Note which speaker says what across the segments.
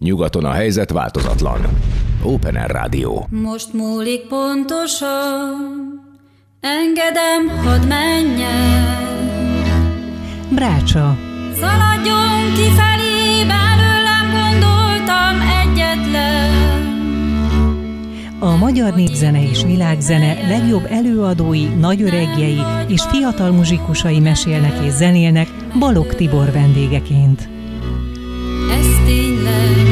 Speaker 1: Nyugaton a helyzet változatlan. Open Air Rádió.
Speaker 2: Most múlik pontosan, engedem, hadd menjen.
Speaker 3: Brácsa.
Speaker 2: Szaladjon kifelé, belőlem gondoltam egyetlen.
Speaker 3: A magyar népzene és világzene legjobb előadói, nagyöregjei és fiatal muzsikusai mesélnek és zenélnek Balog Tibor vendégeként.
Speaker 2: Ez tényleg.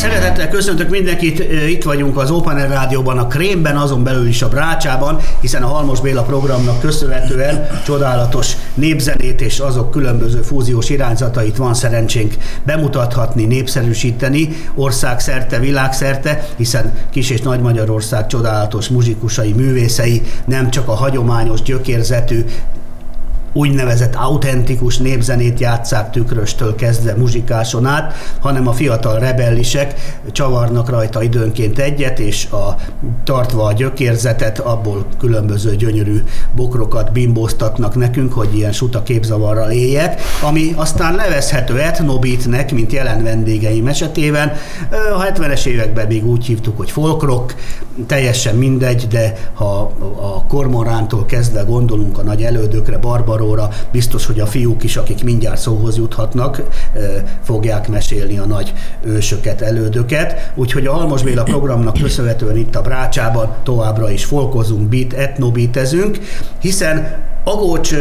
Speaker 4: Szeretettel köszöntök mindenkit, itt vagyunk az Open Air Rádióban, a Krémben, azon belül is a Brácsában, hiszen a Halmos Béla programnak köszönhetően csodálatos népzenét és azok különböző fúziós irányzatait van szerencsénk bemutathatni, népszerűsíteni országszerte, világszerte, hiszen Kis- és Nagy Magyarország csodálatos muzsikusai, művészei nem csak a hagyományos gyökérzetű úgynevezett autentikus népzenét játszák tükröstől kezdve muzsikáson át, hanem a fiatal rebellisek csavarnak rajta időnként egyet, és a, tartva a gyökérzetet, abból különböző gyönyörű bokrokat bimbóztatnak nekünk, hogy ilyen suta képzavarral éljek, ami aztán nevezhető etnobitnek, mint jelen vendégeim esetében. A 70-es években még úgy hívtuk, hogy folkrock, teljesen mindegy, de ha a kormorántól kezdve gondolunk a nagy elődökre, Barbar Baróra, biztos, hogy a fiúk is, akik mindjárt szóhoz juthatnak, fogják mesélni a nagy ősöket, elődöket. Úgyhogy a Halmos Béla programnak köszönhetően itt a Brácsában továbbra is folkozunk, beat, etnobítezünk, hiszen Agócs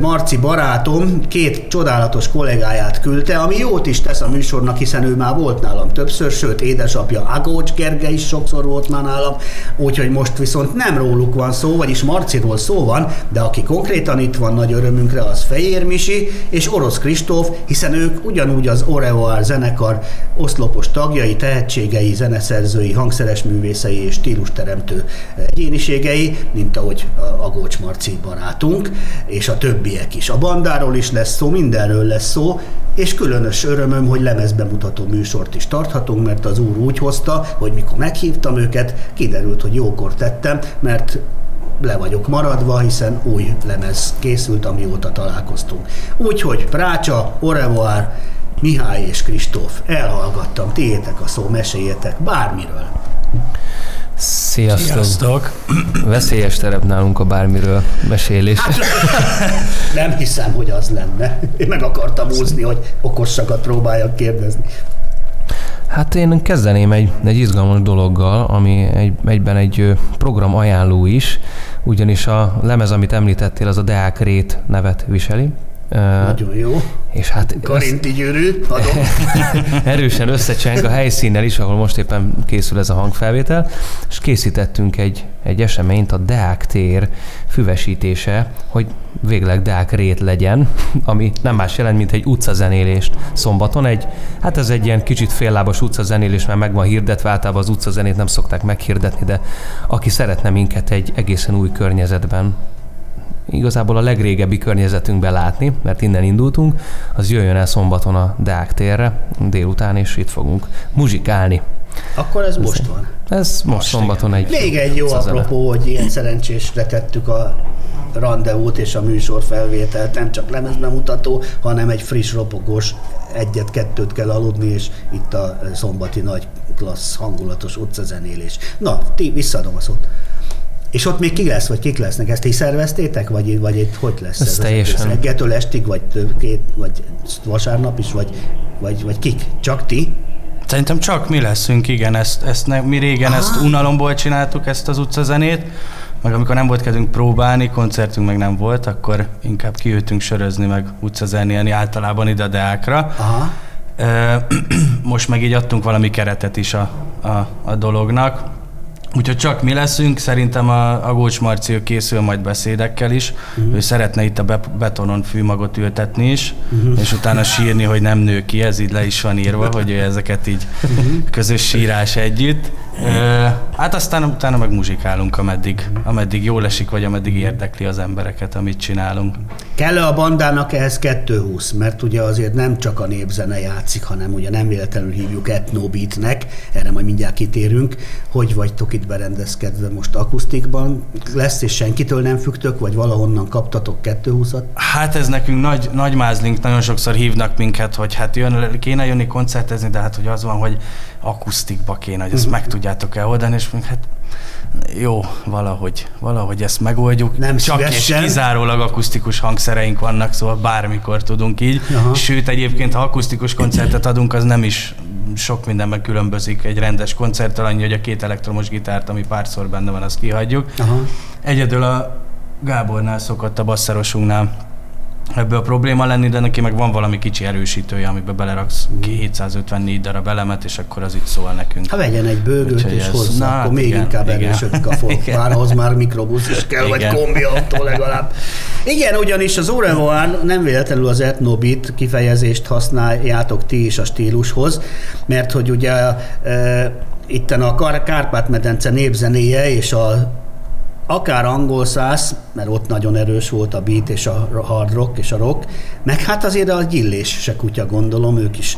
Speaker 4: Marci barátom két csodálatos kollégáját küldte, ami jót is tesz a műsornak, hiszen ő már volt nálam többször, sőt édesapja Agócs Gerge is sokszor volt már nálam, úgyhogy most viszont nem róluk van szó, vagyis Marciról szó van, de aki konkrétan itt van nagy örömünkre, az Fejér Misi és Orosz Kristóf, hiszen ők ugyanúgy az Oreoar zenekar oszlopos tagjai, tehetségei, zeneszerzői, hangszeres művészei és stílusteremtő egyéniségei, mint ahogy Agócs Marci barát barátunk, és a többiek is. A bandáról is lesz szó, mindenről lesz szó, és különös örömöm, hogy lemezbemutató műsort is tarthatunk, mert az úr úgy hozta, hogy mikor meghívtam őket, kiderült, hogy jókor tettem, mert le vagyok maradva, hiszen új lemez készült, amióta találkoztunk. Úgyhogy Prácsa, Orevoir, Mihály és Kristóf, elhallgattam, tiétek a szó, meséljetek bármiről.
Speaker 5: Sziasztok! Sziasztok. Veszélyes terep nálunk a bármiről mesélés. Hát,
Speaker 4: nem hiszem, hogy az lenne. Én meg akartam úszni, hogy okosakat próbáljak kérdezni.
Speaker 5: Hát én kezdeném egy, egy izgalmas dologgal, ami egy, egyben egy program ajánló is, ugyanis a lemez, amit említettél, az a Deák Rét nevet viseli.
Speaker 4: Nagyon jó.
Speaker 5: És hát
Speaker 4: Karinti gyűrű, adom.
Speaker 5: erősen összecseng a helyszínnel is, ahol most éppen készül ez a hangfelvétel, és készítettünk egy, egy eseményt, a Deák tér füvesítése, hogy végleg Deák rét legyen, ami nem más jelent, mint egy utcazenélést szombaton. Egy, hát ez egy ilyen kicsit féllábas utcazenélés, mert meg van hirdetve, általában az utcazenét nem szokták meghirdetni, de aki szeretne minket egy egészen új környezetben igazából a legrégebbi környezetünkben látni, mert innen indultunk, az jöjjön el szombaton a Deák térre délután, és itt fogunk muzsikálni.
Speaker 4: Akkor ez most van.
Speaker 5: Ez most, most szombaton egy...
Speaker 4: Még egy jó apropó, hogy ilyen szerencsésre tettük a rendezvút és a műsor felvételt, nem csak lemezbemutató, hanem egy friss, ropogós egyet-kettőt kell aludni, és itt a szombati nagy klassz, hangulatos utcazenélés. Na, ti, visszaadom a szót. És ott még ki lesz, vagy kik lesznek? Ezt ti szerveztétek, vagy, vagy itt hogy lesz
Speaker 5: ez? ez teljesen.
Speaker 4: Reggeltől estig, vagy két, vagy vasárnap is, vagy, vagy, vagy kik? Csak ti?
Speaker 6: Szerintem csak mi leszünk, igen. Ezt, ezt ne, mi régen Aha. ezt unalomból csináltuk, ezt az utcazenét, meg amikor nem volt kedvünk próbálni, koncertünk meg nem volt, akkor inkább kijöttünk sörözni, meg utcazenélni általában ide a Deákra. Aha. Most meg így adtunk valami keretet is a, a, a dolognak Úgyhogy csak mi leszünk, szerintem a, a Gócs Marci készül majd beszédekkel is. Uh-huh. Ő szeretne itt a be, betonon fűmagot ültetni is, uh-huh. és utána sírni, hogy nem nő ki, ez így le is van írva, hogy ő ezeket így uh-huh. közös sírás együtt. Ö, hát aztán utána meg muzsikálunk, ameddig, ameddig jól esik, vagy ameddig érdekli az embereket, amit csinálunk.
Speaker 4: Kell-e a bandának ehhez 220? Mert ugye azért nem csak a népzene játszik, hanem ugye nem véletlenül hívjuk etnobeatnek, erre majd mindjárt kitérünk. Hogy vagytok itt berendezkedve most akusztikban? Lesz és senkitől nem fügtök, vagy valahonnan kaptatok 220-at?
Speaker 6: Hát ez nekünk nagy, nagy mázlink, nagyon sokszor hívnak minket, hogy hát jön, kéne jönni koncertezni, de hát hogy az van, hogy akusztikba kéne, hogy ezt meg tudjátok eloldani, és mondjuk, hát jó, valahogy, valahogy ezt megoldjuk.
Speaker 4: Nem
Speaker 6: Csak
Speaker 4: szívesen.
Speaker 6: és kizárólag akusztikus hangszereink vannak, szóval bármikor tudunk így.
Speaker 4: Aha.
Speaker 6: Sőt, egyébként, ha akusztikus koncertet adunk, az nem is sok mindenben különbözik egy rendes koncerttől, annyi, hogy a két elektromos gitárt, ami párszor benne van, azt kihagyjuk.
Speaker 4: Aha.
Speaker 6: Egyedül a Gábornál szokott a basszerosunknál ebből a probléma lenni, de neki meg van valami kicsi erősítője, amiben beleraksz
Speaker 4: Mhm.
Speaker 6: 754 darab elemet, és akkor az itt szól nekünk.
Speaker 4: Ha vegyen egy bőgőt
Speaker 6: Úgyhogy
Speaker 4: és
Speaker 6: ez-
Speaker 4: hozzá,
Speaker 6: na,
Speaker 4: akkor
Speaker 6: hát
Speaker 4: még
Speaker 6: igen,
Speaker 4: inkább
Speaker 6: igen.
Speaker 4: erősödik a.
Speaker 6: Igen.
Speaker 4: Bár ahhoz már mikrobusz is kell, vagy
Speaker 6: Igen.
Speaker 4: kombi autó legalább. Igen, ugyanis az Orevoan nem véletlenül az etnobit kifejezést használjátok ti is a stílushoz, mert hogy ugye e, itten a Kár- Kárpát-medence népzenéje és a akár angol száz, mert ott nagyon erős volt a beat és a hard rock és a rock, meg hát azért a gyillés se kutya gondolom, ők is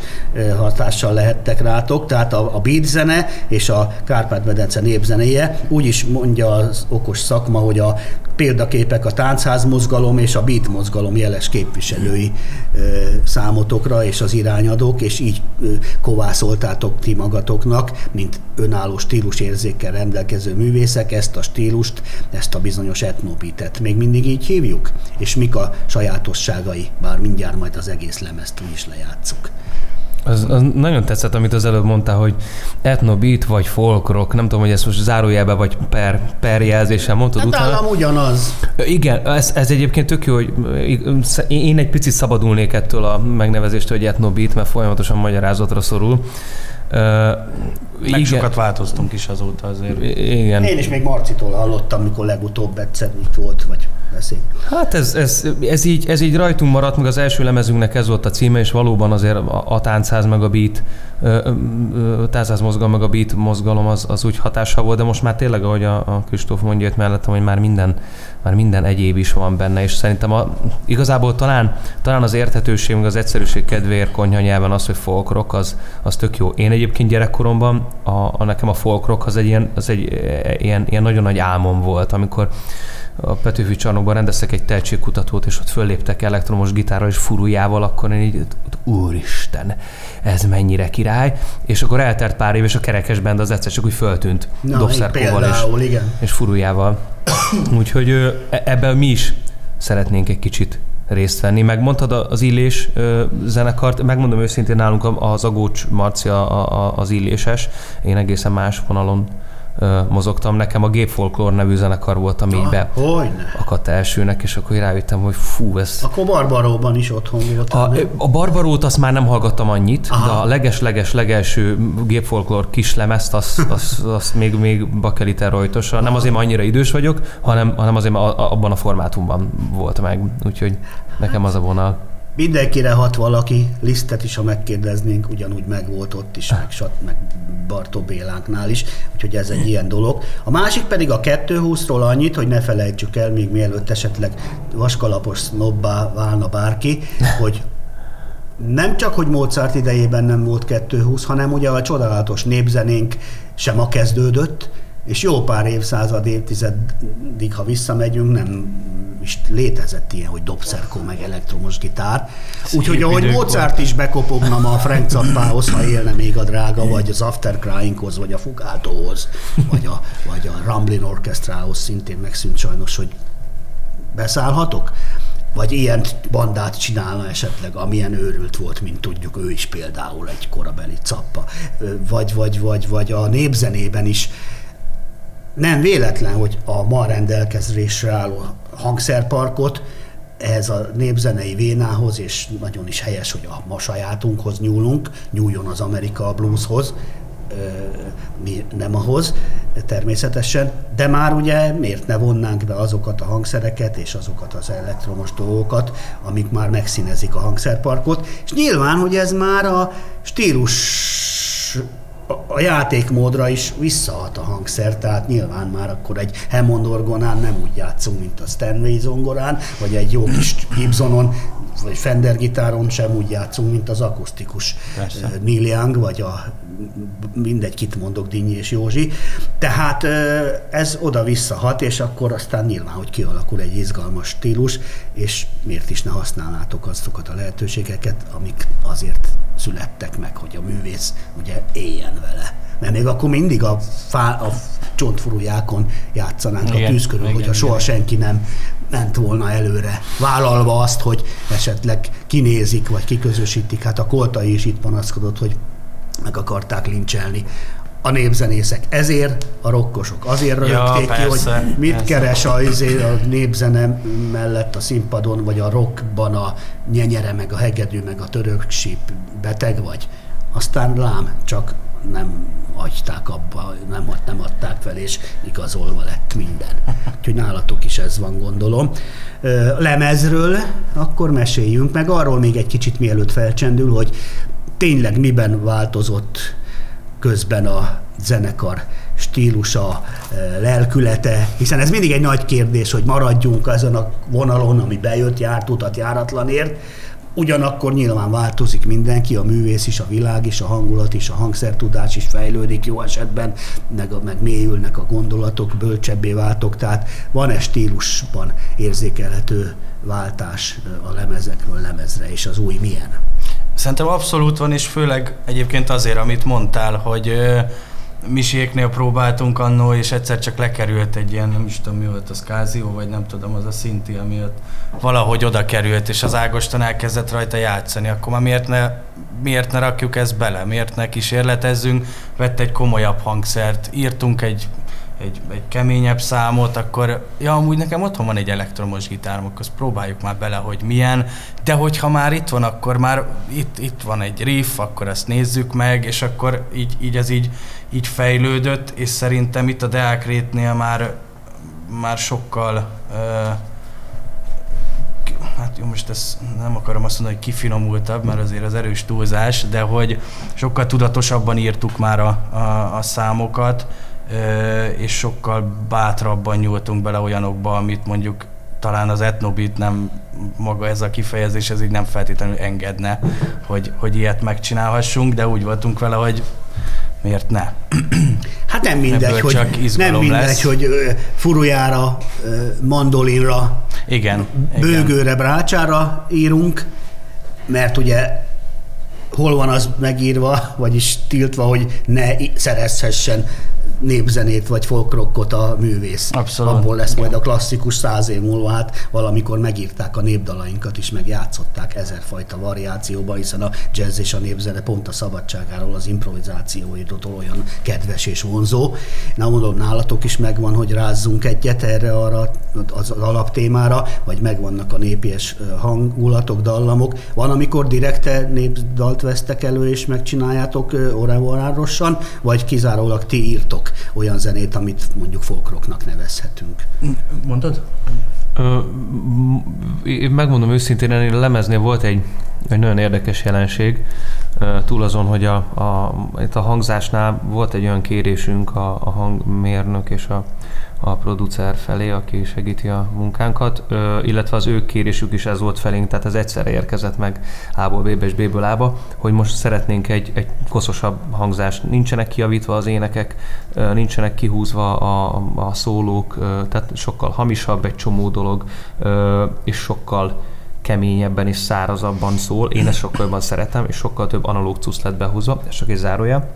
Speaker 4: hatással lehettek rátok, tehát a, a beat zene és a Kárpát-medence népzenéje, úgy is mondja az okos szakma, hogy a példaképek a táncház mozgalom és a beat mozgalom jeles képviselői ö, számotokra és az irányadók, és így ö, kovászoltátok ti magatoknak, mint önálló stílusérzékkel rendelkező művészek ezt a stílust, ezt a bizonyos etnobitet. Még mindig így hívjuk? És mik a sajátosságai? Bár mindjárt majd az egész lemezt úgy is lejátszuk.
Speaker 5: Az, az nagyon tetszett, amit az előbb mondtál, hogy etnobeat vagy folk rock, nem tudom, hogy ezt most zárójelbe vagy per, per jelzéssel mondtad
Speaker 4: Hát
Speaker 5: utána.
Speaker 4: állam ugyanaz.
Speaker 5: Igen, ez, ez egyébként tök jó, hogy én egy picit szabadulnék ettől a megnevezéstől, hogy etnobeat, mert folyamatosan magyarázatra szorul.
Speaker 6: Meg sokat változtunk is azóta azért.
Speaker 5: Igen.
Speaker 4: Én is még Marcitól hallottam, mikor legutóbb egyszer itt volt, vagy beszél.
Speaker 5: Hát ez, ez, ez, így, ez így rajtunk maradt, meg az első lemezünknek ez volt a címe, és valóban azért a, a táncház meg a beat, táncház mozgalom meg a beat mozgalom az, az úgy hatással volt, de most már tényleg, ahogy a, a Kristóf mondja itt mellettem, hogy már minden, már minden egyéb is van benne, és szerintem a, igazából talán, talán az érthetőség, meg az egyszerűség kedvéért konyha nyelven az, hogy folk rock, az, az tök jó. Én egyébként gyerekkoromban a, a nekem a folk rock az egy ilyen, az egy e, ilyen, ilyen nagyon nagy álmom volt, amikor a Petőfi csarnokban rendeztek egy tehetségkutatót, és ott fölléptek elektromos gitárral és furujával, akkor én így, úristen, ez mennyire király, és akkor eltelt pár év, és a kerekes band az egyszer csak úgy föltűnt
Speaker 4: Na,
Speaker 5: dobszerkóval és,
Speaker 4: igen.
Speaker 5: és furujával. Úgyhogy e- ebben mi is szeretnénk egy kicsit részt venni. Megmondtad az Illés ö, zenekart, megmondom őszintén nálunk az Agócs Marcia a, a, az Illéses, én egészen más vonalon mozogtam. Nekem a Gép Folklore nevű zenekar volt, ami így be
Speaker 4: Hogyne.
Speaker 5: akadt elsőnek, és akkor rájöttem, hogy fú, ez...
Speaker 4: Akkor Barbaróban is otthon volt.
Speaker 5: A, a Barbarót azt már nem hallgattam annyit,
Speaker 4: Aha.
Speaker 5: de a leges-leges legelső gépfolklor kis lemezt, azt az, az még, még bakelite rojtosa. Nem azért, mert annyira idős vagyok, hanem, hanem azért, mert abban a formátumban volt meg. Úgyhogy nekem az a vonal.
Speaker 4: Mindenkire hat valaki, lisztet is, ha megkérdeznénk, ugyanúgy megvolt ott is, meg, sat, meg Bartó Bélánknál is, úgyhogy ez egy ilyen dolog. A másik pedig a 220-ról annyit, hogy ne felejtsük el, még mielőtt esetleg vaskalapos snobbá válna bárki, hogy nem csak, hogy Mozart idejében nem volt 220, hanem ugye a csodálatos népzenénk sem ma kezdődött, és jó pár évszázad, évtizedig, ha visszamegyünk, nem is létezett ilyen, hogy dobszerkó meg elektromos gitár. Úgyhogy ahogy Mozart is bekopogna ma a Frank Zappához, ha élne még a drága, vagy az After Cryinghoz, vagy a Fugátóhoz, vagy a, vagy a Ramblin Orchestrához szintén megszűnt sajnos, hogy beszállhatok? Vagy ilyen bandát csinálna esetleg, amilyen őrült volt, mint tudjuk, ő is például egy korabeli cappa. Vagy, vagy, vagy, vagy a népzenében is nem véletlen, hogy a ma rendelkezésre álló hangszerparkot ehhez a népzenei vénához, és nagyon is helyes, hogy a ma sajátunkhoz nyúlunk, nyúljon az Amerika a blueshoz, mi nem ahhoz természetesen, de már ugye miért ne vonnánk be azokat a hangszereket és azokat az elektromos dolgokat, amik már megszínezik a hangszerparkot, és nyilván, hogy ez már a stílus a- a játékmódra is visszahat a hangszer, tehát nyilván már akkor egy Hammond orgonán nem úgy játszunk, mint a Stanway zongorán, vagy egy jó kis Gibsonon, vagy Fender gitáron sem úgy játszunk, mint az akusztikus
Speaker 6: Persze.
Speaker 4: eh, Neil Young, vagy a mindegy, kit mondok, Dinyi és Józsi. Tehát eh, ez oda visszahat, és akkor aztán nyilván, hogy kialakul egy izgalmas stílus, és miért is ne használnátok azokat a lehetőségeket, amik azért születtek meg, hogy a művész ugye éljen vele. Mert még akkor mindig a, fá, a csontfurujákon játszanánk
Speaker 6: Igen,
Speaker 4: a tűz körül,
Speaker 6: igen,
Speaker 4: hogyha soha
Speaker 6: igen.
Speaker 4: senki nem ment volna előre, vállalva azt, hogy esetleg kinézik, vagy kiközösítik. Hát a Koltai is itt panaszkodott, hogy meg akarták lincselni a népzenészek. Ezért a rokkosok azért rögték ki,
Speaker 6: persze,
Speaker 4: hogy mit
Speaker 6: persze.
Speaker 4: keres a, izé- a népzene mellett a színpadon, vagy a rockban a nyenyere, meg a hegedű, meg a török síp beteg vagy. Aztán lám, csak nem hagyták abba, nem, nem adták fel, és igazolva lett minden. Úgyhogy nálatok is ez van, gondolom. Lemezről akkor meséljünk, meg arról még egy kicsit mielőtt felcsendül, hogy tényleg miben változott közben a zenekar stílusa, lelkülete, hiszen ez mindig egy nagy kérdés, hogy maradjunk ezen a vonalon, ami bejött, járt utat járatlanért, Ugyanakkor nyilván változik mindenki, a művész is, a világ is, a hangulat is, a hangszertudás is fejlődik jó esetben, meg, meg mélyülnek a gondolatok, bölcsebbé váltok, tehát van-e stílusban érzékelhető váltás a lemezekről lemezre, és az új milyen?
Speaker 6: Szerintem abszolút van, és főleg egyébként azért, amit mondtál, hogy ö, Misiéknél próbáltunk annó, és egyszer csak lekerült egy ilyen, nem is tudom mi volt, az Kázió, vagy nem tudom, az a szinti, ami ott valahogy oda került, és az Ágoston elkezdett rajta játszani, akkor már miért ne, miért ne rakjuk ezt bele, miért ne kísérletezzünk, vett egy komolyabb hangszert, írtunk egy egy, egy keményebb számot, akkor ja, amúgy nekem otthon van egy elektromos gitárom, akkor azt próbáljuk már bele, hogy milyen, de hogyha már itt van, akkor már itt, itt van egy riff, akkor ezt nézzük meg, és akkor így, így ez így, így fejlődött, és szerintem itt a Deák Rétnél már, már sokkal uh, hát jó, most ezt nem akarom azt mondani, hogy kifinomultabb, mert azért az erős túlzás, de hogy sokkal tudatosabban írtuk már a, a, a számokat, és sokkal bátrabban nyúltunk bele olyanokba, amit mondjuk talán az etnobit nem, maga ez a kifejezés, ez így nem feltétlenül engedne, hogy, hogy ilyet megcsinálhassunk, de úgy voltunk vele, hogy miért ne?
Speaker 4: Hát nem mindegy,
Speaker 6: Ebből
Speaker 4: hogy,
Speaker 6: csak
Speaker 4: nem mindegy,
Speaker 6: lesz.
Speaker 4: hogy furujára, mandolinra,
Speaker 6: Igen. igen.
Speaker 4: bőgőre, brácsára írunk, mert ugye hol van az megírva, vagyis tiltva, hogy ne szerezhessen népzenét vagy folkrockot a művész.
Speaker 6: Abszolút.
Speaker 4: Abból lesz majd a klasszikus száz év múlva, hát valamikor megírták a népdalainkat is, meg játszották ezerfajta variációban, hiszen a jazz és a népzene pont a szabadságáról, az improvizációidról olyan kedves és vonzó. Na mondom, nálatok is megvan, hogy rázzunk egyet erre arra az alaptémára, vagy megvannak a népies hangulatok, dallamok. Van, amikor direkte népdalt vesztek elő, és megcsináljátok órávorárosan, vagy kizárólag ti írtok olyan zenét, amit mondjuk folkroknak nevezhetünk.
Speaker 6: Mondod?
Speaker 5: Ö, én megmondom őszintén, ennél a lemeznél volt egy, egy nagyon érdekes jelenség, túl azon, hogy a, a, itt a hangzásnál volt egy olyan kérésünk a, a hangmérnök és a, a producer felé, aki segíti a munkánkat, ö, illetve az ő kérésük is ez volt felénk, tehát ez egyszerre érkezett meg A-ból B-be és B-ből A-ba, hogy most szeretnénk egy, egy koszosabb hangzást. Nincsenek kiavítva az énekek, ö, nincsenek kihúzva a, a szólók, ö, tehát sokkal hamisabb egy csomó dolog, ö, és sokkal keményebben és szárazabban szól. Én ezt sokkal jobban szeretem, és sokkal több analóg cucc lett behúzva, ez csak egy zárója.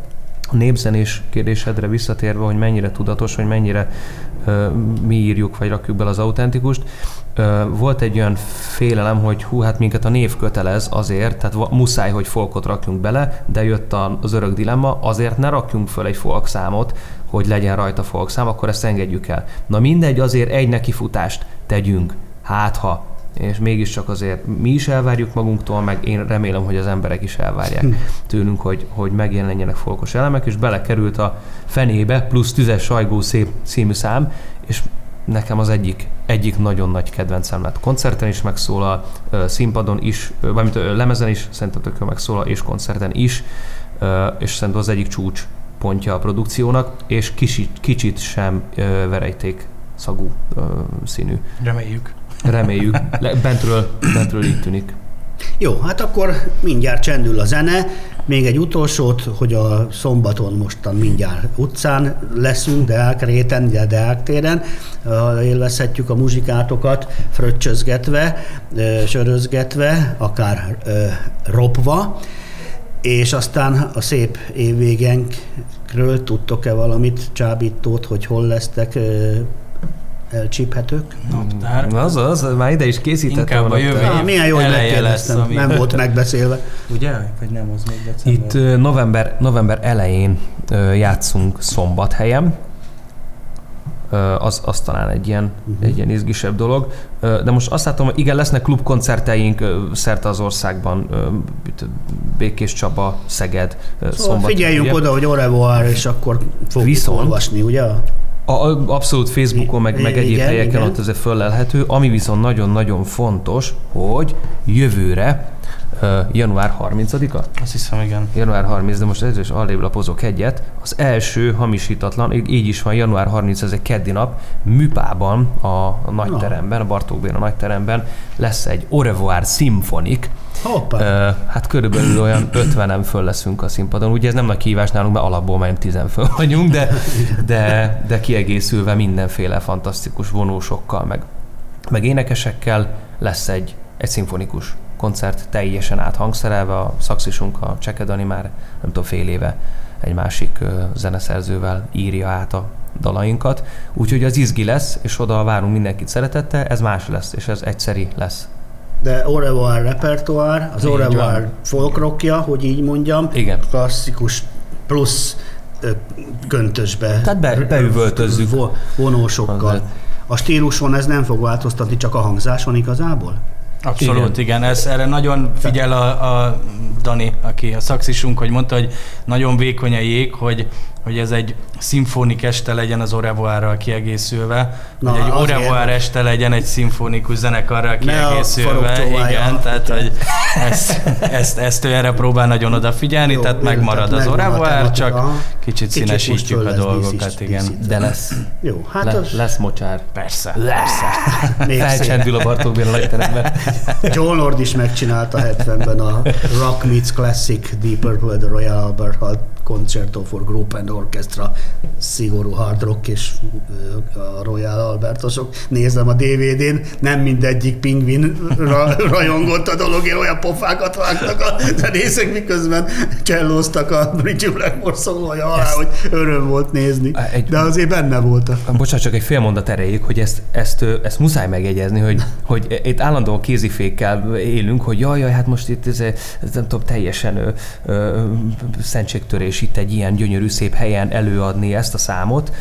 Speaker 5: A népzenés kérdésedre visszatérve, hogy mennyire tudatos, hogy mennyire ö, mi írjuk, vagy rakjuk bele az autentikust, volt egy olyan félelem, hogy hú, hát minket a név kötelez azért, tehát muszáj, hogy folkot rakjunk bele, de jött az örök dilemma, azért ne rakjunk föl egy folk számot, hogy legyen rajta folk szám, akkor ezt engedjük el. Na mindegy, azért egy nekifutást tegyünk, hát ha és mégiscsak azért mi is elvárjuk magunktól, meg én remélem, hogy az emberek is elvárják tőlünk, hogy, hogy megjelenjenek folkos elemek, és belekerült a fenébe plusz tüzes sajgó szép című szám, és nekem az egyik, egyik nagyon nagy kedvencem lett. Koncerten is megszólal, színpadon is, valamint lemezen is, szerintem tök jól megszólal, és koncerten is, és szerintem az egyik csúcs pontja a produkciónak, és kicsit, kicsit sem verejték szagú színű.
Speaker 6: Reméljük.
Speaker 5: Reméljük. Bentről, bentről így tűnik.
Speaker 4: Jó, hát akkor mindjárt csendül a zene. Még egy utolsót, hogy a szombaton mostan mindjárt utcán leszünk, Deák réten, ugye Deák téren, élvezhetjük a muzsikátokat, fröccsözgetve, sörözgetve, akár ropva, és aztán a szép évvégenkről tudtok-e valamit csábítót, hogy hol lesztek elcsíphetők?
Speaker 6: Naptár.
Speaker 5: Na, Az, az, már ide is készítettem.
Speaker 6: Inkább a
Speaker 5: naptár.
Speaker 6: jövő
Speaker 4: Ah, milyen jó, hogy megkérdeztem,
Speaker 6: lesz, ami-
Speaker 4: nem volt megbeszélve.
Speaker 6: Ugye? Vagy nem, az még december?
Speaker 5: Itt november, november elején játszunk szombathelyen. Az, az talán egy ilyen, uh-huh. egy ilyen izgisebb dolog. De most azt látom, hogy igen, lesznek klubkoncerteink szerte az országban. Békés Csaba, Szeged,
Speaker 4: Szóval
Speaker 5: Szombat.
Speaker 4: figyeljünk
Speaker 5: ugye?
Speaker 4: oda, hogy au revoir, és akkor fogjuk
Speaker 5: Viszont-
Speaker 4: olvasni, ugye?
Speaker 5: A, abszolút Facebookon, meg, meg
Speaker 4: Igen,
Speaker 5: egyéb helyeken
Speaker 4: igen.
Speaker 5: ott azért föllelhető. Ami viszont nagyon-nagyon fontos, hogy jövőre, január 30-a?
Speaker 6: Azt hiszem, igen.
Speaker 5: Január 30, de most ezzel is arrébb lapozok egyet. Az első hamisítatlan, így is van, január 30, ez egy keddi nap, Műpában, a, a nagyteremben, a Bartók Béla nagyteremben lesz egy Au revoir Symphonic.
Speaker 4: Hoppá.
Speaker 5: Ö, hát körülbelül olyan 50-en föl leszünk a színpadon. Ugye ez nem nagy kihívás nálunk, mert alapból már 10 föl vagyunk, de, de, de kiegészülve mindenféle fantasztikus vonósokkal, meg, meg énekesekkel lesz egy, egy szimfonikus koncert teljesen áthangszerelve. A szaxisunk, a Csekedani már nem tudom, fél éve egy másik zeneszerzővel írja át a dalainkat. Úgyhogy az izgi lesz, és oda várunk mindenkit szeretettel, ez más lesz, és ez egyszeri lesz.
Speaker 4: De au revoir repertoár, az au revoir
Speaker 5: van.
Speaker 4: folk rockja, hogy így mondjam,
Speaker 5: Igen.
Speaker 4: klasszikus plusz ö, köntösbe.
Speaker 5: Tehát be- beüvöltözzük.
Speaker 4: Vo- vonósokkal. A stíluson ez nem fog változtatni, csak a hangzáson igazából?
Speaker 6: Abszolút,
Speaker 5: Igen.
Speaker 6: igen. Ez, erre nagyon figyel a, a Dani, aki a szaxisunk, hogy mondta, hogy nagyon vékony a jég, hogy, hogy ez egy szimfonik este legyen az Orevoárral kiegészülve,
Speaker 4: Na,
Speaker 6: hogy egy. Orevoár este legyen egy szimfonikus zenekarral
Speaker 4: Ne a
Speaker 6: kiegészülve. Igen, tehát hogy ezt, ezt, ezt ő erre próbál nagyon odafigyelni,
Speaker 4: Jó,
Speaker 6: tehát megmarad
Speaker 4: tehát
Speaker 6: az Orevoár, csak
Speaker 4: aha.
Speaker 6: kicsit
Speaker 4: Kicsit
Speaker 6: színesítjük a dolgokat,
Speaker 4: díszít-
Speaker 6: igen.
Speaker 5: De lesz.
Speaker 4: Jó, hát
Speaker 5: Le,
Speaker 4: az
Speaker 5: lesz mocsár.
Speaker 6: Persze.
Speaker 4: szép.
Speaker 5: Felcsendül a Bartók Béla nagyteremben.
Speaker 4: John Lord is megcsinálta 70-ben a Rock Meets Classic Deep Purple The Royal Albert Hall Concerto for Group and Orchestra szigorú hard rock és a Royal Albertosok. Nézem a DVD-n, nem mindegyik pingvin ra- rajongott a dologért, olyan pofákat vágtak a zenészek, miközben csellóztak a Bridge Blackmore szólója alá, hogy öröm volt nézni.
Speaker 5: Egy-
Speaker 4: De azért benne volt a
Speaker 5: Bocsánat, csak egy fél mondat erejéig, hogy ezt, ezt, ezt muszáj megjegyezni, hogy, hogy itt állandóan kézifékkel élünk, hogy jaj, jaj, hát most itt ez, ez nem tudom, teljesen ö, ö, szentségtörés itt egy ilyen gyönyörű szép helyen előadni ezt a számot,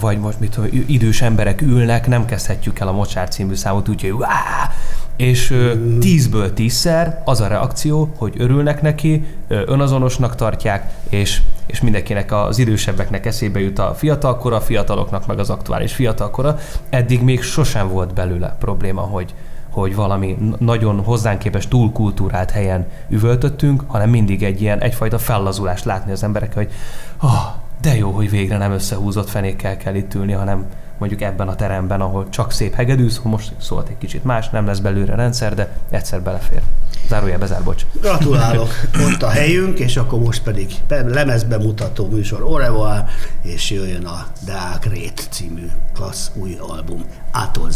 Speaker 5: vagy most mit tudom, idős emberek ülnek, nem kezdhetjük el a Mocsár című számot, úgyhogy Wá! és ö, tízből tízszer az a reakció, hogy örülnek neki, önazonosnak tartják, és, és mindenkinek az idősebbeknek eszébe jut a fiatalkora, a fiataloknak meg az aktuális fiatalkora. Eddig még sosem volt belőle probléma, hogy, hogy valami nagyon hozzánk képes túlkultúrált helyen üvöltöttünk, hanem mindig egy ilyen egyfajta fellazulást látni az emberek, hogy ah, de jó, hogy végre nem összehúzott fenékkel kell itt ülni, hanem mondjuk ebben a teremben, ahol csak szép hegedűsz, most szólt egy kicsit más, nem lesz belőle rendszer, de egyszer belefér. Zárójel bezár, bocs.
Speaker 4: Gratulálok, ott a helyünk, és akkor most pedig be- lemezbemutató műsor Au revoir, és jöjjön a Deák Rét című klassz új album Ától.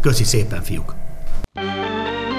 Speaker 4: Köszi szépen, fiúk!
Speaker 7: Música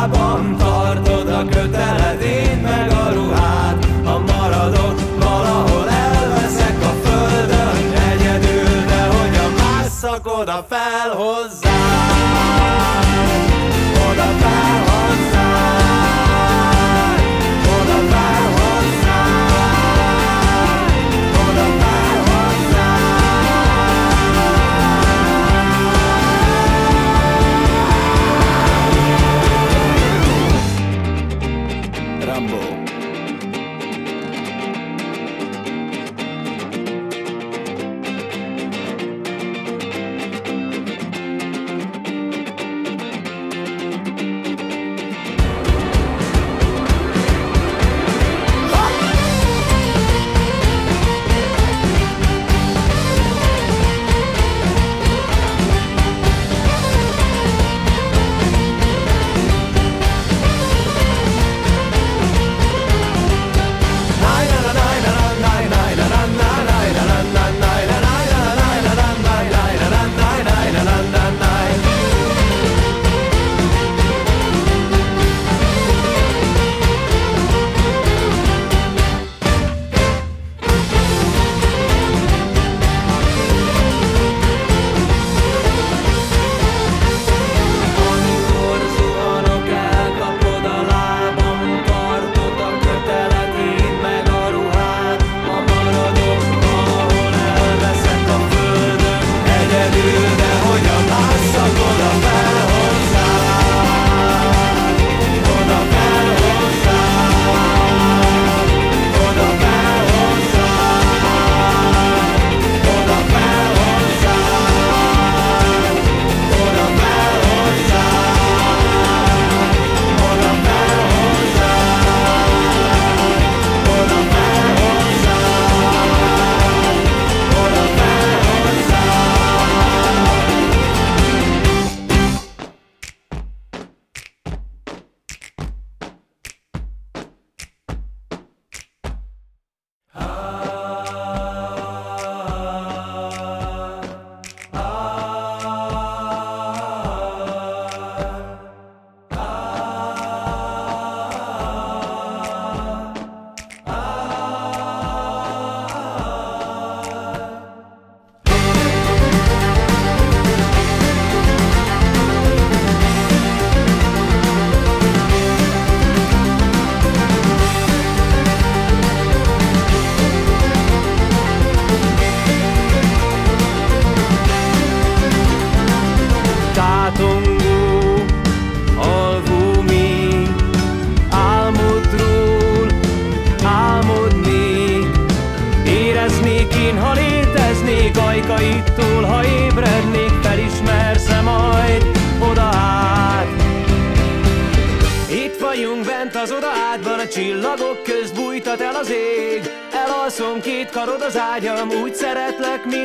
Speaker 7: magában tart.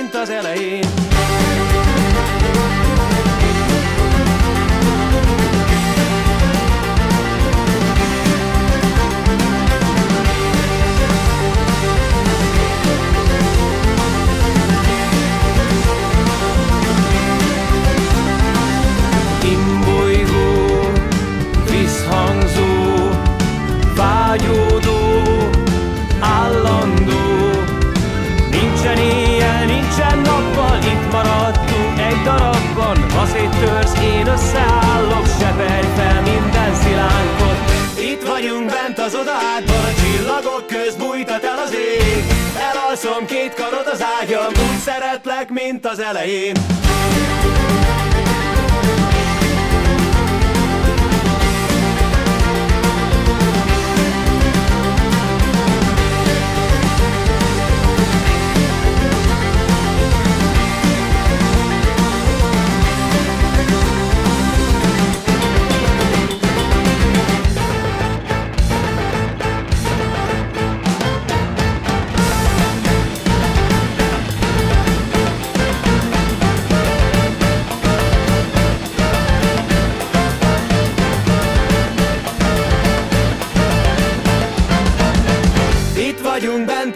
Speaker 7: mint az elején. én összeállok, seperj fel minden szilánkot. Itt vagyunk bent az odádban, a csillagok köz bújtat el az ég. Elalszom két karod az ágyam, úgy szeretlek, mint az elején.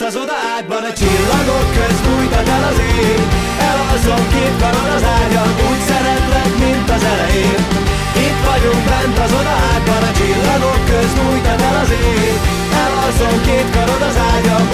Speaker 8: az oda ágban a csillagok köz bújtad el az én Elalszom két karon az ágyon, úgy szeretlek, mint az elején. Itt vagyunk bent az oda ágban a csillagok köz bújtad el az én Elalszom két karon az ágyon,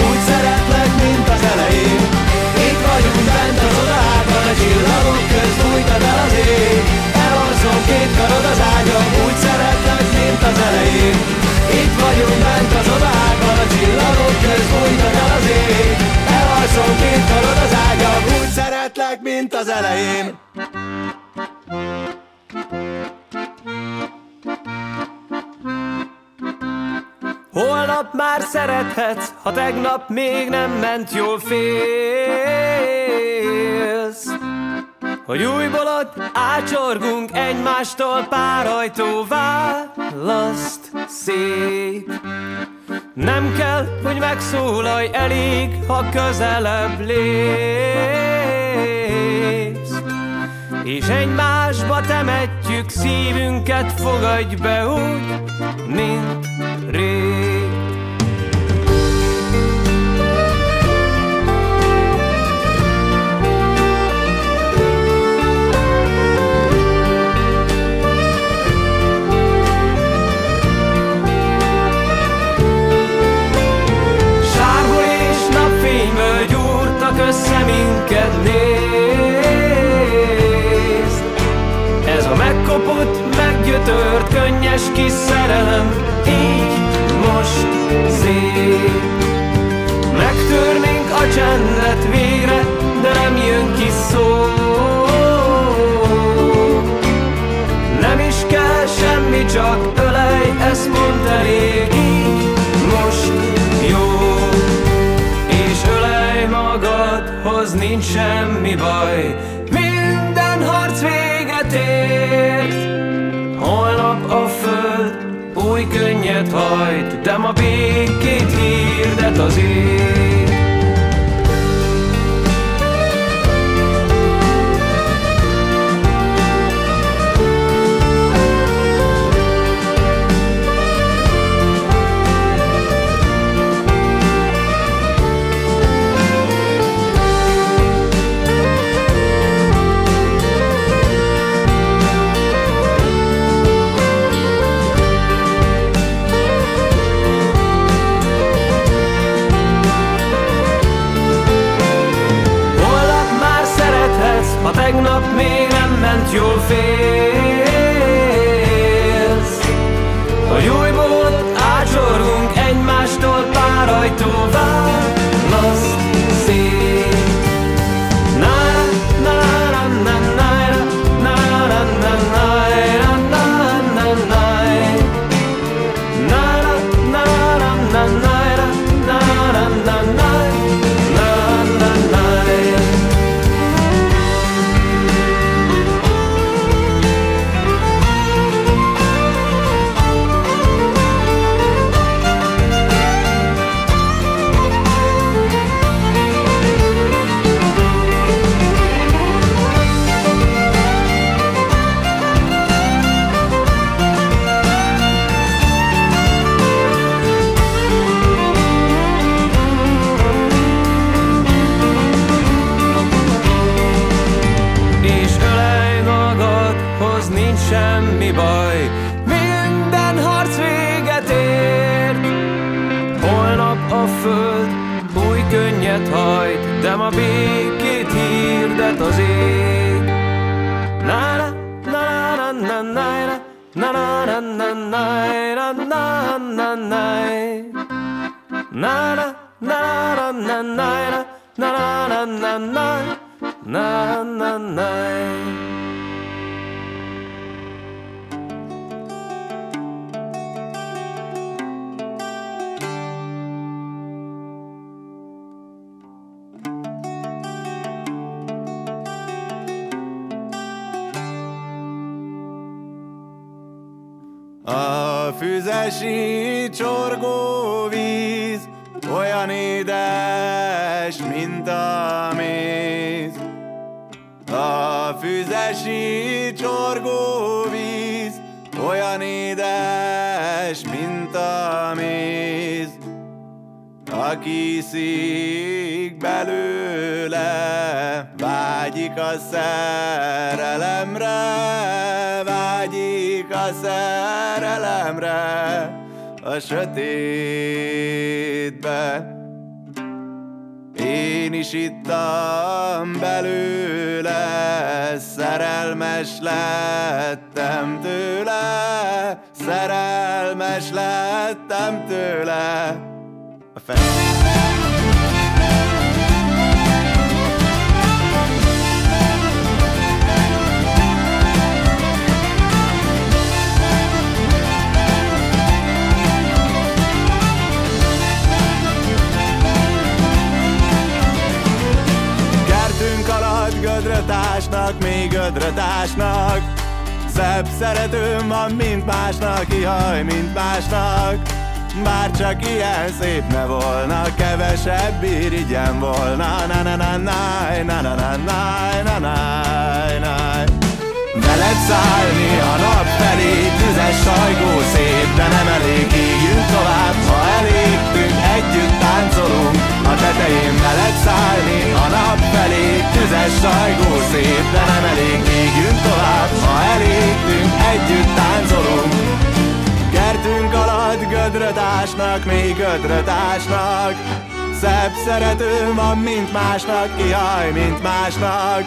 Speaker 8: elején. Holnap már szerethetsz, ha tegnap még nem ment jól félsz. Hogy újból ott ácsorgunk egymástól pár ajtó választ szép. Nem kell, hogy megszólalj, elég, ha közelebb lépsz. És egymásba temetjük szívünket, fogadj be úgy, mint rég. Össze minket nézd meggyötört, könnyes kis szerelem Így most szép. Megtörnénk a csendet végre, de nem jön ki szó. Nem is kell semmi, csak ölej, ezt mondd elég. Így most jó. És ölej magadhoz, nincs semmi baj. Minden harc véget ért új könnyet hajt De ma békét hirdet az ég
Speaker 7: szerelmes lettem tőle, szerelmes lettem tőle. A fel... még gödrötásnak Szebb szeretőm van, mint másnak, ihaj, mint másnak. Bár csak ilyen szép ne volna, kevesebb irigyem volna. Na na na na na na na na na na na. Veled szállni a nap felé, tüzes sajgó szép, de nem elég, égjünk tovább, ha elégtünk, együtt táncolunk, a tetején veled szállni a nap felé, tüzes sajgó szép, de nem elég, égjünk tovább, ha elégtünk, együtt táncolunk. Kertünk alatt gödrötásnak, még gödrötásnak. Szebb szeretőm van, mint másnak, ihaj, mint másnak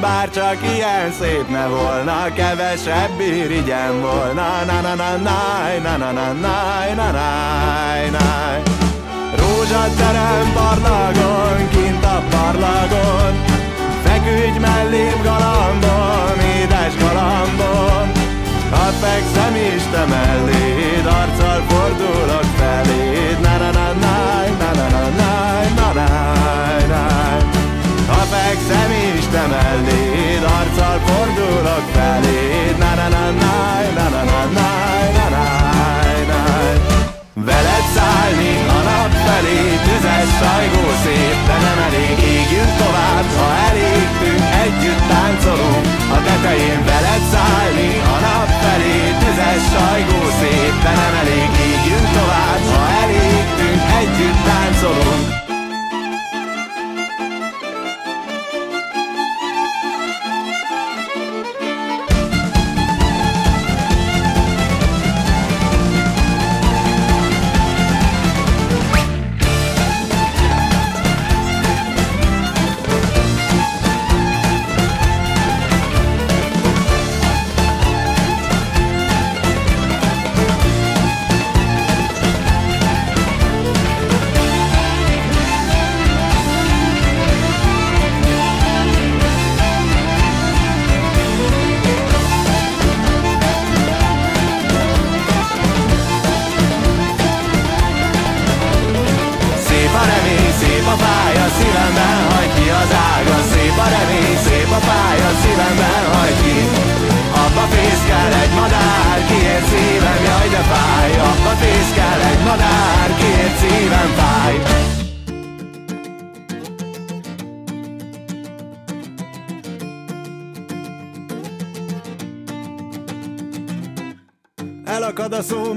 Speaker 7: Bár csak ilyen szép ne volna, kevesebb irigyem volna. Na na na na na na na na na na na Rózsaterem parlagon, kint a parlagon. Feküdj mellém galambon, édes galambon. Ha fekszem is te melléd, arccal fordulok feléd melléd, arccal fordulok feléd Na na na na na na na na na na na Veled szállni a nap felé, tüzes sajgó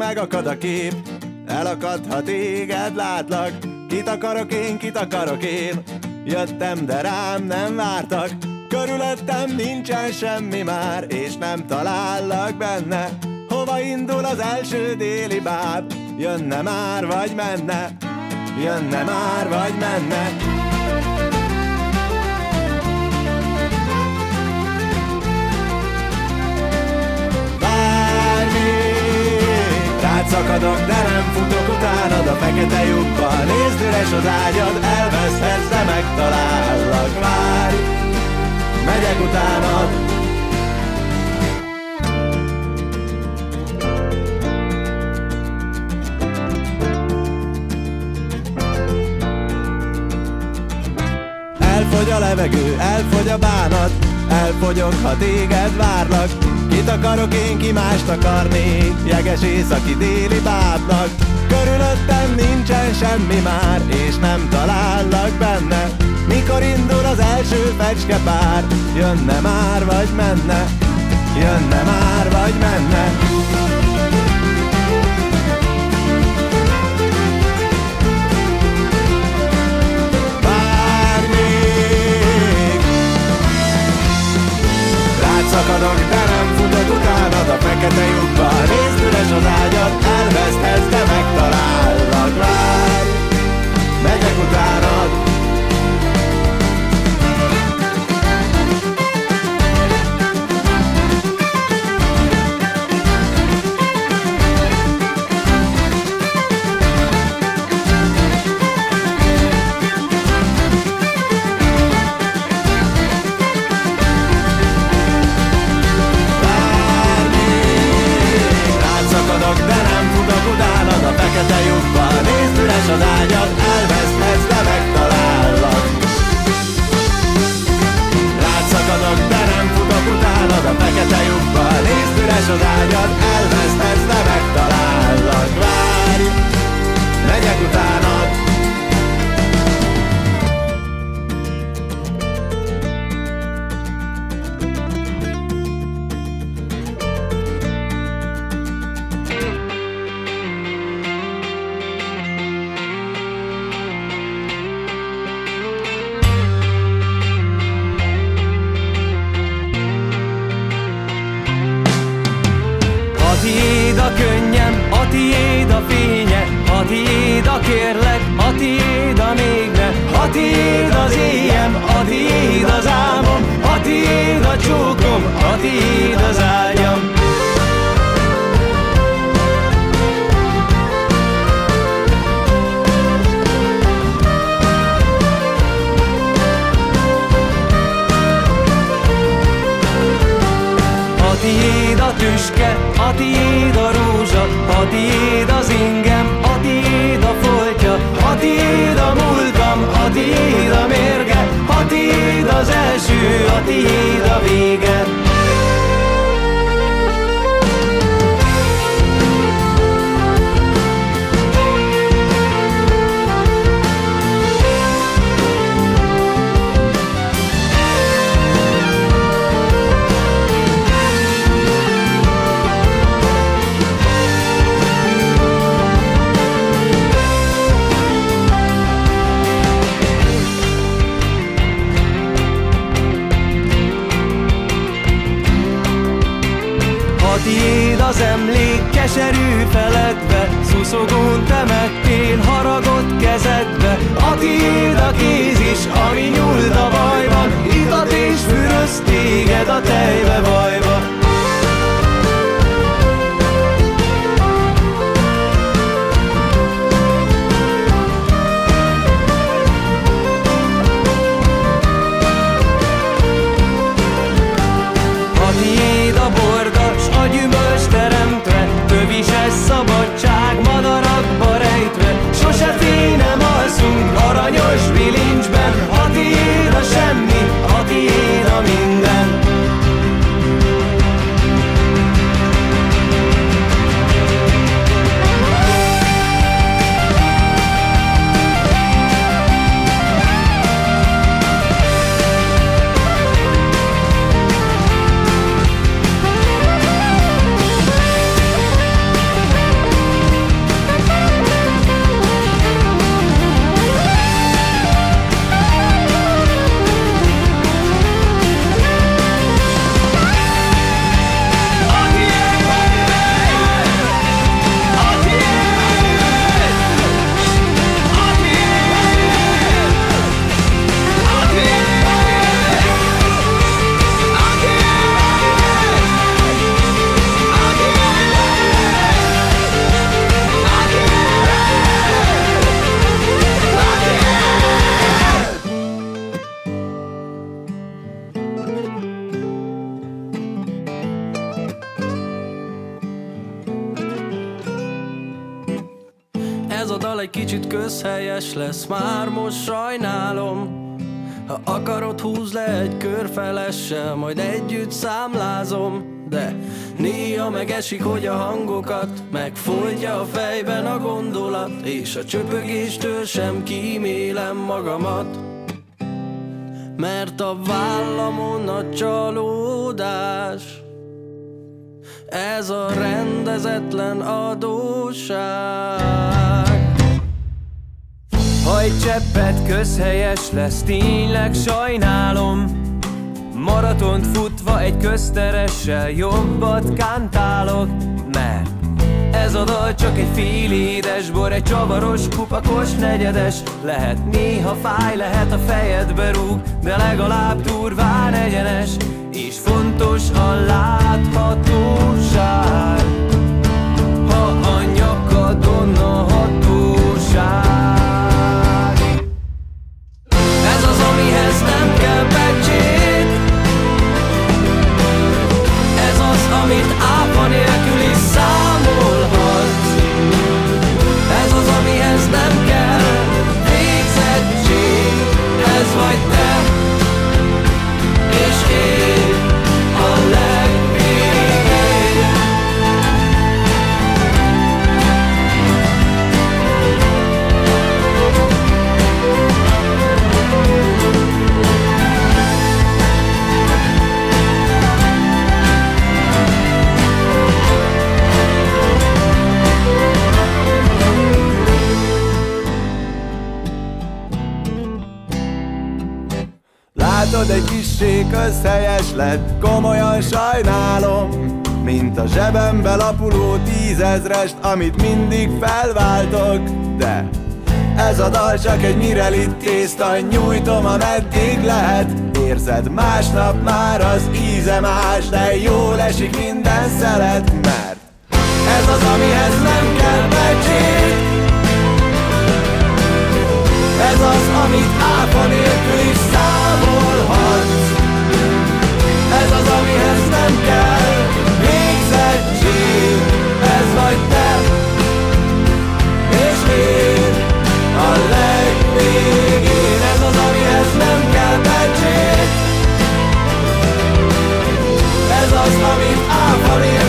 Speaker 7: megakad a kép. Elakad, ha téged látlak. Kit akarok én, kit akarok én? Jöttem, de rám nem vártak. Körülöttem nincsen semmi már És nem talállak benne. Hova indul az első déli báb? Jönne már, vagy menne? Jönne már, vagy menne Szakadok, de nem futok utánad a fekete lyukban Nézd üres az ágyad, elveszhetsz, de megtalállak. Várj, megyek utánad Elfogy a levegő, elfogy a bánat Elfogyok, ha téged várlak Mit akarok én, ki mást akarni? Jeges északi déli bábnak Körülöttem nincsen semmi már És nem talállak benne. Mikor indul az első fecske pár? Jönne már vagy menne? Jönne már vagy menne?
Speaker 8: Szakadok, de Futok utánad a fekete lyukban Nézd üres az ágyad, elveszthetsz, de megtalállak Várj, megyek utánad
Speaker 9: fülessel, majd együtt számlázom. De néha megesik, hogy a hangokat Megfolytja a fejben a gondolat És a csöpögéstől sem kímélem magamat. Mert a vállamon a csalódás Ez a rendezetlen adóság. Ha egy cseppet közhelyes lesz, tényleg sajnálom.
Speaker 8: Maratont futva egy közteressel jobbat kántálok Mert ez a dal csak egy fél édes bor, egy csavaros, kupakos, negyedes. Lehet néha fáj, lehet a fejed rúg, de legalább durván egyenes. És fontos a láthatóság, ha a nyakadon a hatóság. ezrest, amit
Speaker 7: mindig felváltok. De ez a dal csak egy mirelit tészta Nyújtom, ameddig lehet. Érzed, másnap már az íze más De jó esik minden szelet, mert Ez az, amihez nem kell becsét. Ez az, amit áfa nélkül gloria.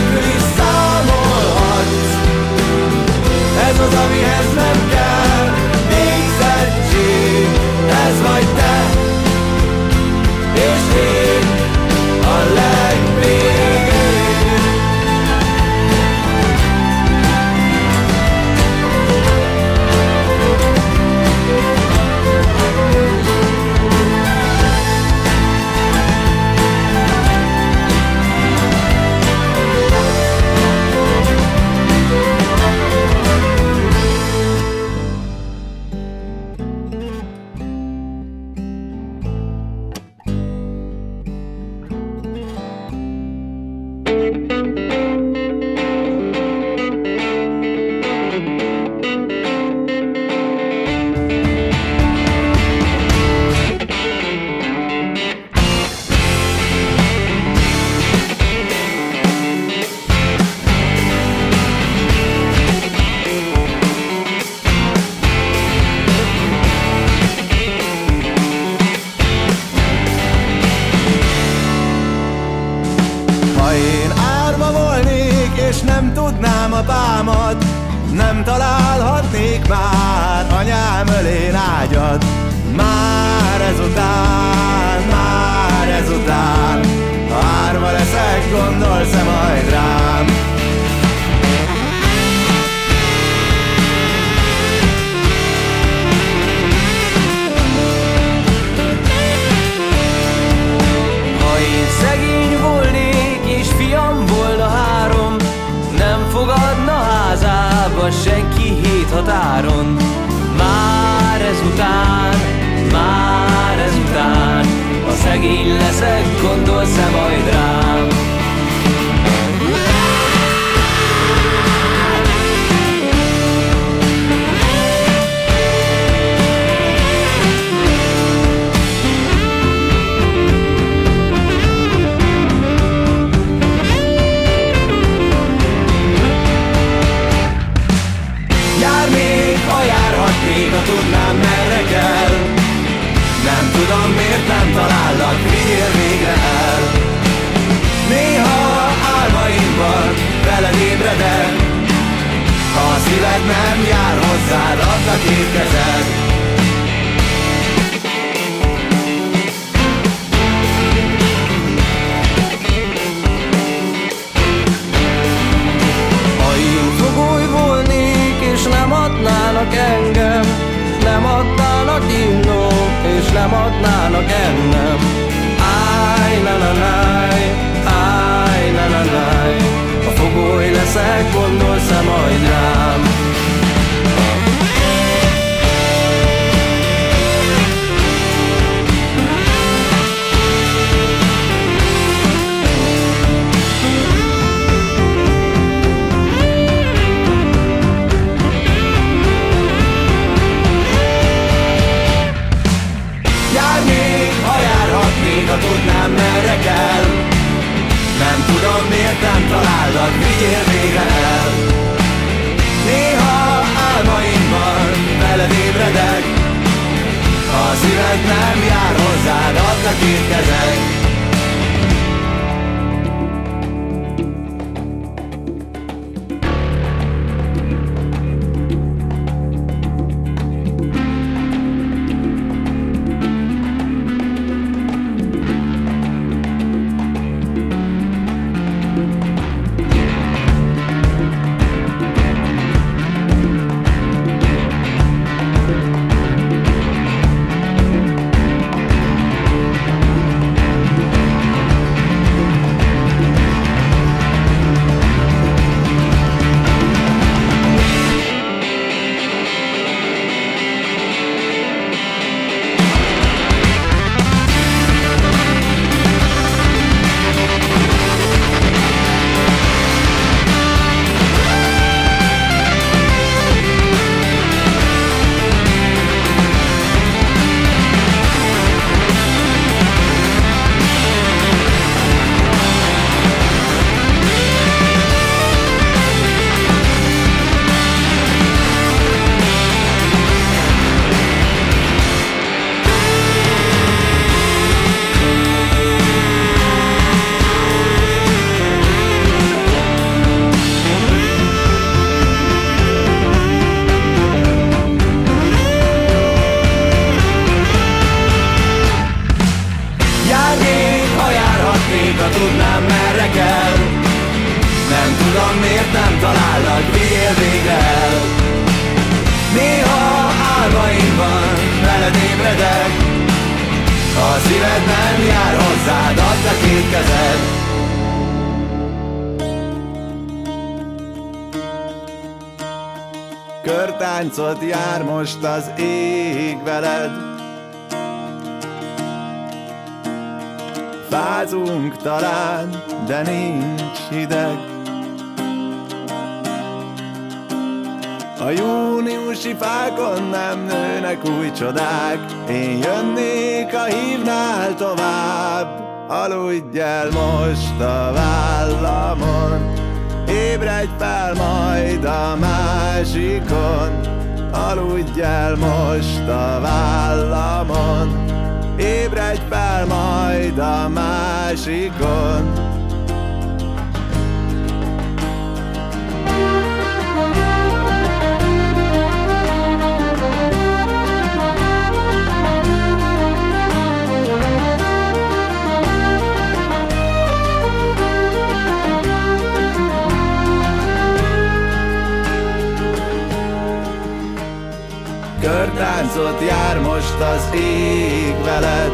Speaker 7: nem adnának ennem. Áj, na na náj, áj, na na náj A fogoly leszek, gondolsz-e majd rám talállak, vigyél végre el. Néha álmaimban veled ébredek A szíved nem jár hozzád, add a két kezed talállak, vigyél végre el Néha álmaimban veled ébredek. A szíved nem jár hozzád, add a két kezed. Körtáncot jár most az ég veled. Fázunk talán, de nincs hideg A júniusi fákon nem nőnek új csodák. Én jönnék, a hívnál tovább. Aludj el most a vállamon. Ébredj fel majd a másikon. Aludj el most a vállamon. Ébredj fel majd a másikon Körtáncot jár most az ég veled.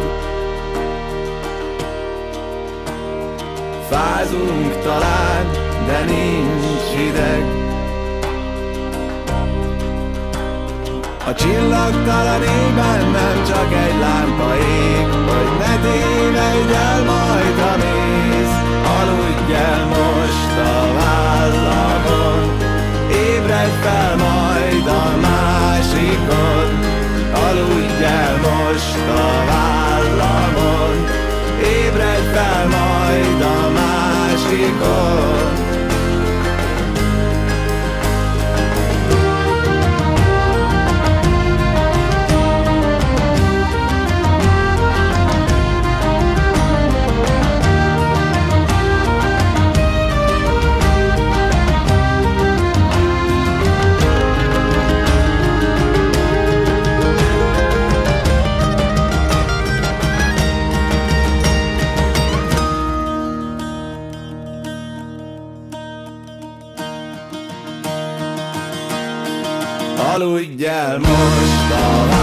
Speaker 7: Fázunk talán, de nincs hideg. A csillagtalan égben nem csak egy lámpa ég Hogy ne tévedj el majd a mész. Aludj el most a vállamon. Ébredj fel másikon Aludj el most a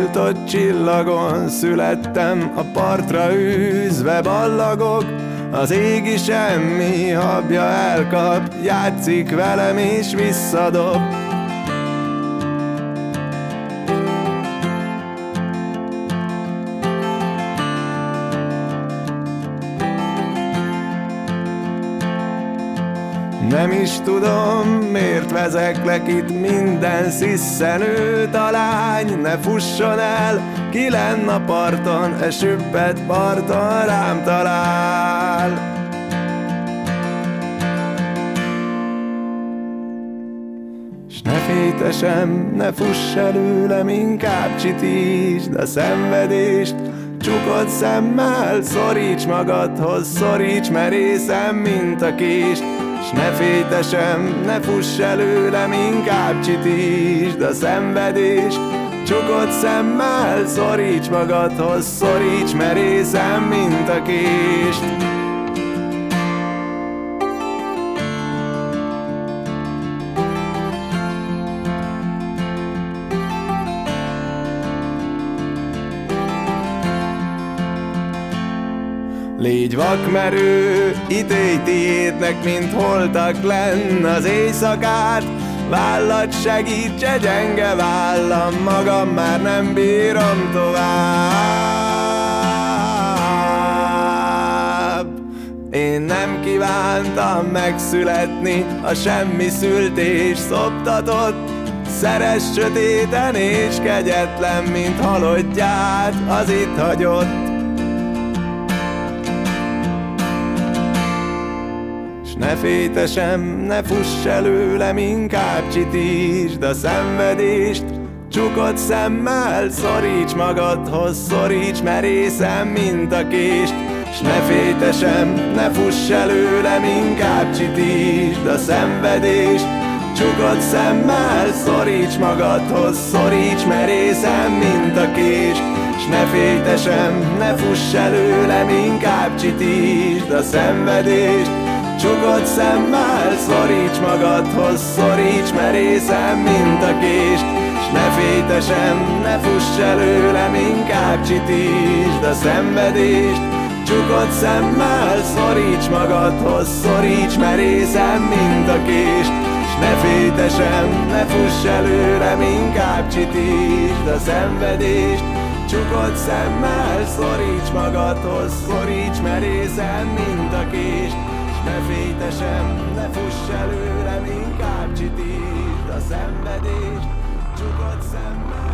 Speaker 7: Elmúltott csillagon születtem, a partra űzve ballagok, az égi semmi habja elkap, játszik velem és visszadob. Is tudom, miért vezeklek itt minden sziszenő talány Ne fusson el, ki lenn a parton, e süppet parton rám talál. S ne fétesem, ne fuss előlem, inkább csitítsd a szenvedést. Csukott szemmel szoríts magadhoz, szoríts merészem, mint a kést S ne fétesem, ne fuss előlem, inkább csitítsd a szenvedést. Csukott szemmel szoríts magadhoz, szoríts merészem, mint a kést Légy vakmerő, ítélj tiédnek, mint holtak lenn az éjszakát. Vállat segítse gyenge vállam, magam már nem bírom tovább. Én nem kívántam megszületni, a semmi szültés szoptatott. Szeres sötéten és kegyetlen, mint halottját az itt hagyott Ne fétesem, ne fuss előlem, inkább csitítsd a szenvedést. Csukott szemmel szoríts magadhoz, szoríts merészem, mint a kést. S ne fétesem, ne fuss előlem, inkább csitítsd a szenvedést. Csukott szemmel szoríts magadhoz, szoríts merészem, mint a kést. S ne fétesem, ne fuss előlem, inkább csitítsd a szenvedést Csukott szemmel szoríts magadhoz, szoríts merészem, mint a kést. S ne fétesem, ne fuss előlem, inkább csitítsd a szenvedést. Csukott szemmel szoríts magadhoz, szoríts merészem, mint a kést. S ne fétesem, ne fuss előlem, inkább csitítsd a szenvedést. Csukott szemmel szoríts magadhoz, szoríts merészem, mint a kést ne fétesem, ne fuss előlem, inkább csitítsd a szenvedést, csukott szemmel.